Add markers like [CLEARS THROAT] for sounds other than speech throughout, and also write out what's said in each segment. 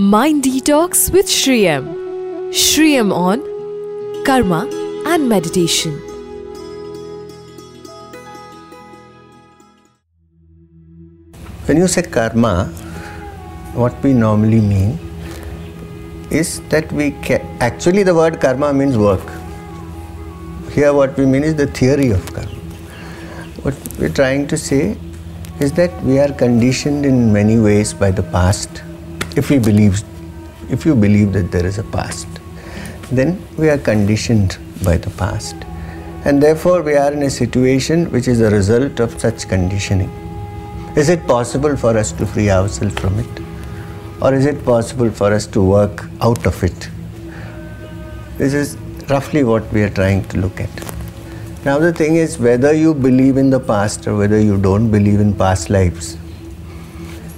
Mind Detox with Sri M. Shriyam on Karma and Meditation. When you say karma, what we normally mean is that we ca- actually the word karma means work. Here, what we mean is the theory of karma. What we're trying to say is that we are conditioned in many ways by the past. If we believe, if you believe that there is a past, then we are conditioned by the past, and therefore we are in a situation which is a result of such conditioning. Is it possible for us to free ourselves from it? Or is it possible for us to work out of it? This is roughly what we are trying to look at. Now, the thing is whether you believe in the past or whether you don't believe in past lives,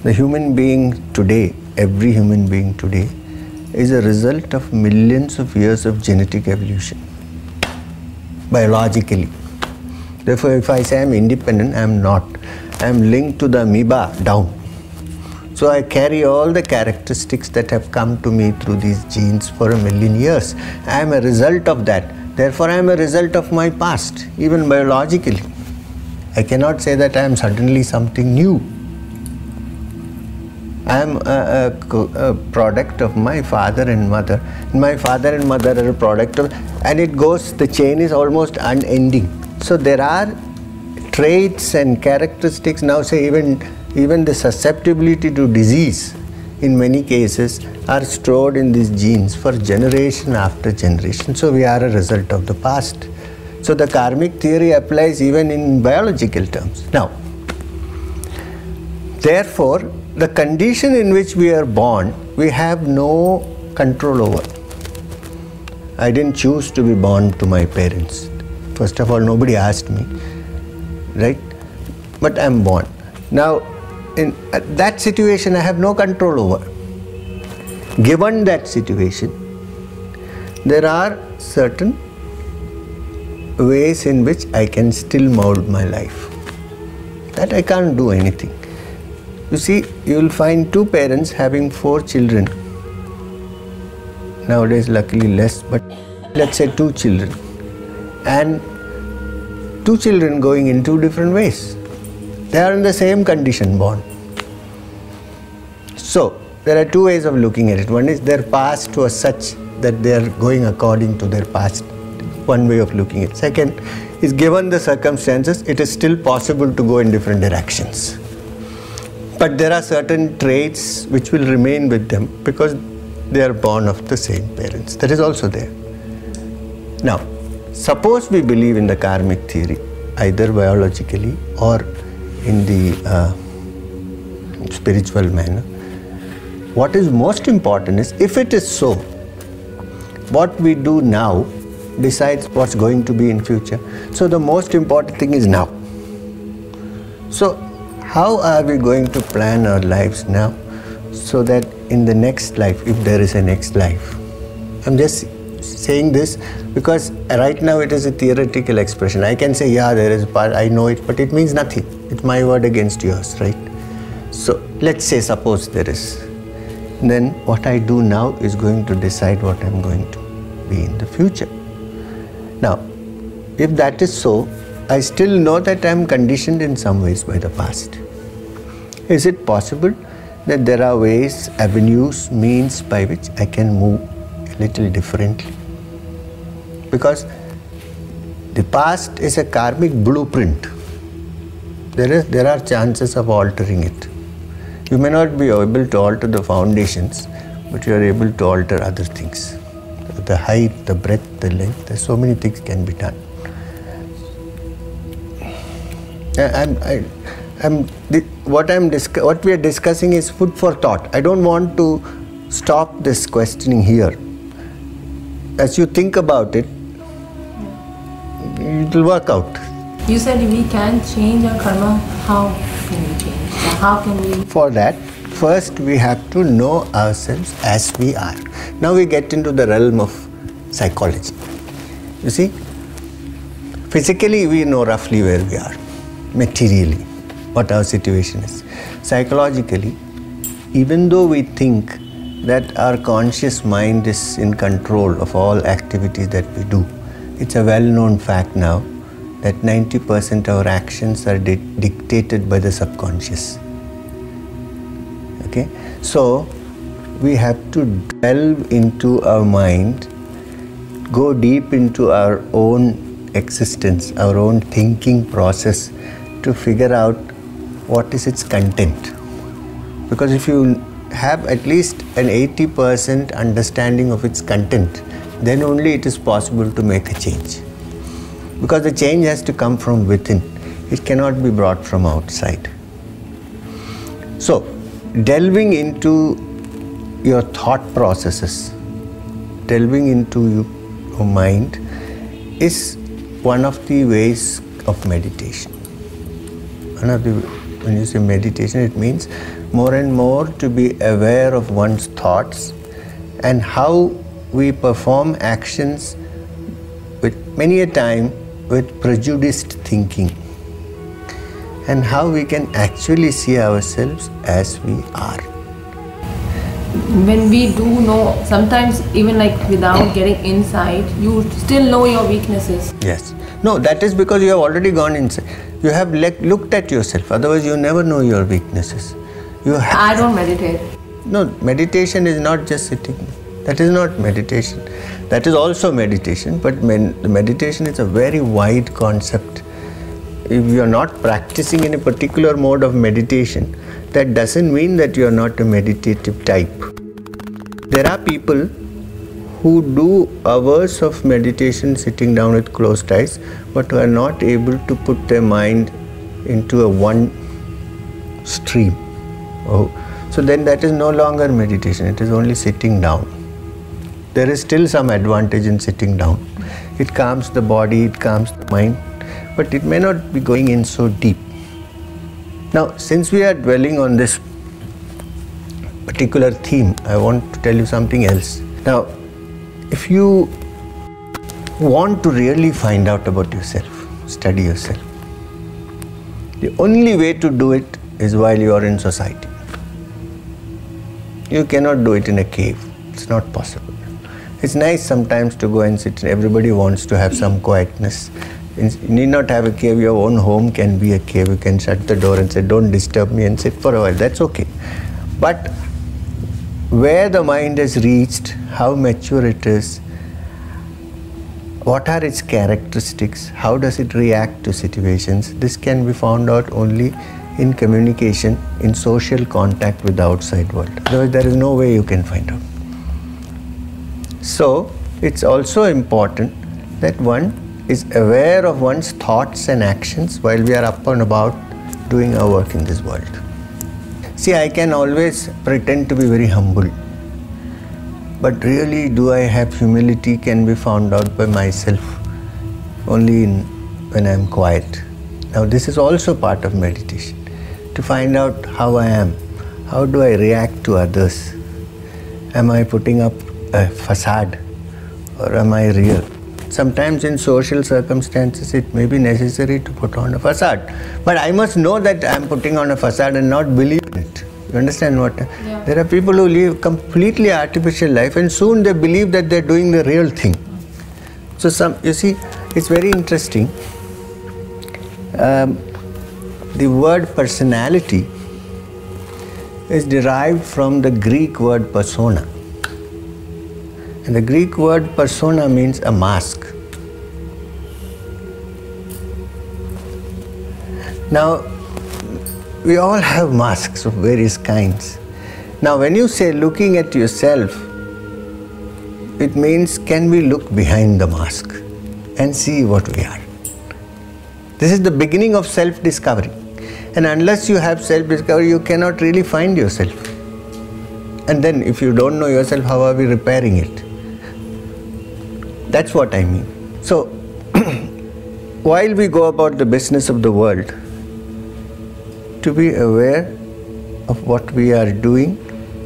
the human being today, every human being today, is a result of millions of years of genetic evolution, biologically. Therefore, if I say I'm independent, I'm not. I'm linked to the amoeba down. So I carry all the characteristics that have come to me through these genes for a million years. I am a result of that. Therefore, I am a result of my past, even biologically. I cannot say that I am suddenly something new. I am a, a, a, product of my father and mother. My father and mother are a product of, and it goes, the chain is almost unending. So there are traits and characteristics now say even even the susceptibility to disease in many cases are stored in these genes for generation after generation so we are a result of the past so the karmic theory applies even in biological terms now therefore the condition in which we are born we have no control over i didn't choose to be born to my parents first of all nobody asked me right? But I'm born. Now, in that situation, I have no control over. Given that situation, there are certain ways in which I can still mold my life. That I can't do anything. You see, you will find two parents having four children. Nowadays, luckily less, but let's say two children. And two children going in two different ways. They are in the same condition born. So, there are two ways of looking at it. One is their past was such that they are going according to their past. One way of looking at it. Second is given the circumstances, it is still possible to go in different directions. But there are certain traits which will remain with them because they are born of the same parents. That is also there. Now, Suppose we believe in the karmic theory, either biologically or in the uh, spiritual manner. What is most important is if it is so, what we do now decides what's going to be in future. So the most important thing is now. So how are we going to plan our lives now so that in the next life, if there is a next life, I'm just saying this because right now it is a theoretical expression. I can say, yeah, there is part, I know it, but it means nothing. It's my word against yours, right? So let's say, suppose there is. Then what I do now is going to decide what I'm going to be in the future. Now, if that is so, I still know that I'm conditioned in some ways by the past. Is it possible that there are ways, avenues, means by which I can move a little differently? because the past is a karmic blueprint. There, is, there are chances of altering it. You may not be able to alter the foundations, but you are able to alter other things. The height, the breadth, the length, so many things can be done. Uh, I'm, I, I'm, what, I'm what we are discussing is food for thought. I don't want to stop this questioning here. As you think about it, it will work out. You said we can change our karma. How can we change? How can we? For that, first we have to know ourselves as we are. Now we get into the realm of psychology. You see, physically we know roughly where we are, materially, what our situation is. Psychologically, even though we think that our conscious mind is in control of all activities that we do. It's a well known fact now that 90% of our actions are di- dictated by the subconscious. Okay? So, we have to delve into our mind, go deep into our own existence, our own thinking process to figure out what is its content. Because if you have at least an 80% understanding of its content, then only it is possible to make a change. Because the change has to come from within, it cannot be brought from outside. So, delving into your thought processes, delving into your mind is one of the ways of meditation. The, when you say meditation, it means more and more to be aware of one's thoughts and how we perform actions with many a time with prejudiced thinking and how we can actually see ourselves as we are. When we do know, sometimes even like without getting insight, you still know your weaknesses. Yes. No, that is because you have already gone inside. You have le- looked at yourself. Otherwise, you never know your weaknesses. You have. I don't meditate. No, meditation is not just sitting. That is not meditation. That is also meditation, but men- the meditation is a very wide concept. If you are not practicing in a particular mode of meditation, that doesn't mean that you are not a meditative type. There are people who do hours of meditation sitting down with closed eyes, but who are not able to put their mind into a one stream. Oh, so then that is no longer meditation, it is only sitting down. There is still some advantage in sitting down. It calms the body, it calms the mind, but it may not be going in so deep. Now, since we are dwelling on this particular theme, I want to tell you something else. Now, if you want to really find out about yourself, study yourself, the only way to do it is while you are in society. You cannot do it in a cave, it's not possible. It's nice sometimes to go and sit, everybody wants to have some quietness. You need not have a cave, your own home can be a cave. You can shut the door and say, Don't disturb me, and sit for a while. That's okay. But where the mind has reached, how mature it is, what are its characteristics, how does it react to situations, this can be found out only in communication, in social contact with the outside world. Otherwise, there is no way you can find out. So, it's also important that one is aware of one's thoughts and actions while we are up and about doing our work in this world. See, I can always pretend to be very humble, but really, do I have humility can be found out by myself only in, when I am quiet. Now, this is also part of meditation to find out how I am. How do I react to others? Am I putting up a facade or am I real? Sometimes in social circumstances it may be necessary to put on a facade. But I must know that I am putting on a facade and not believe. You understand what? Yeah. There are people who live completely artificial life and soon they believe that they're doing the real thing. So some you see, it's very interesting. Um, the word personality is derived from the Greek word persona. And the Greek word persona means a mask. Now, we all have masks of various kinds. Now, when you say looking at yourself, it means can we look behind the mask and see what we are? This is the beginning of self discovery. And unless you have self discovery, you cannot really find yourself. And then, if you don't know yourself, how are we repairing it? That's what I mean. So, [CLEARS THROAT] while we go about the business of the world, to be aware of what we are doing,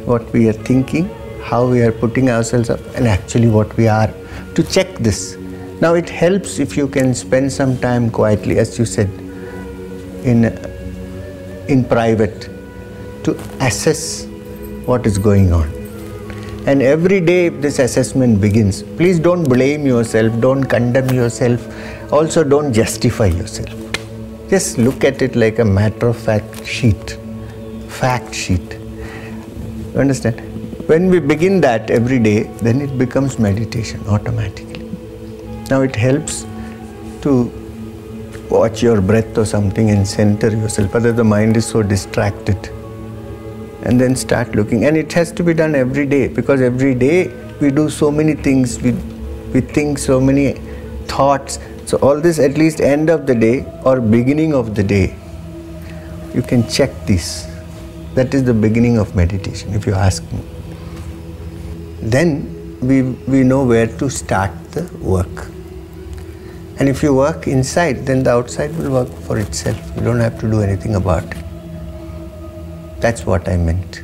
what we are thinking, how we are putting ourselves up, and actually what we are, to check this. Now, it helps if you can spend some time quietly, as you said, in, in private, to assess what is going on. And every day this assessment begins. Please don't blame yourself, don't condemn yourself, also don't justify yourself. Just look at it like a matter of fact sheet, fact sheet. You understand? When we begin that every day, then it becomes meditation automatically. Now it helps to watch your breath or something and center yourself, other the mind is so distracted. And then start looking. And it has to be done every day because every day we do so many things, we, we think so many thoughts. So, all this at least end of the day or beginning of the day, you can check this. That is the beginning of meditation, if you ask me. Then we, we know where to start the work. And if you work inside, then the outside will work for itself. You don't have to do anything about it. That's what I meant.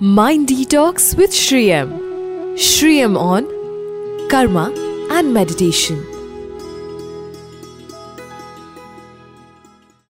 Mind Detox with Sri M. Shriyam on Karma and Meditation.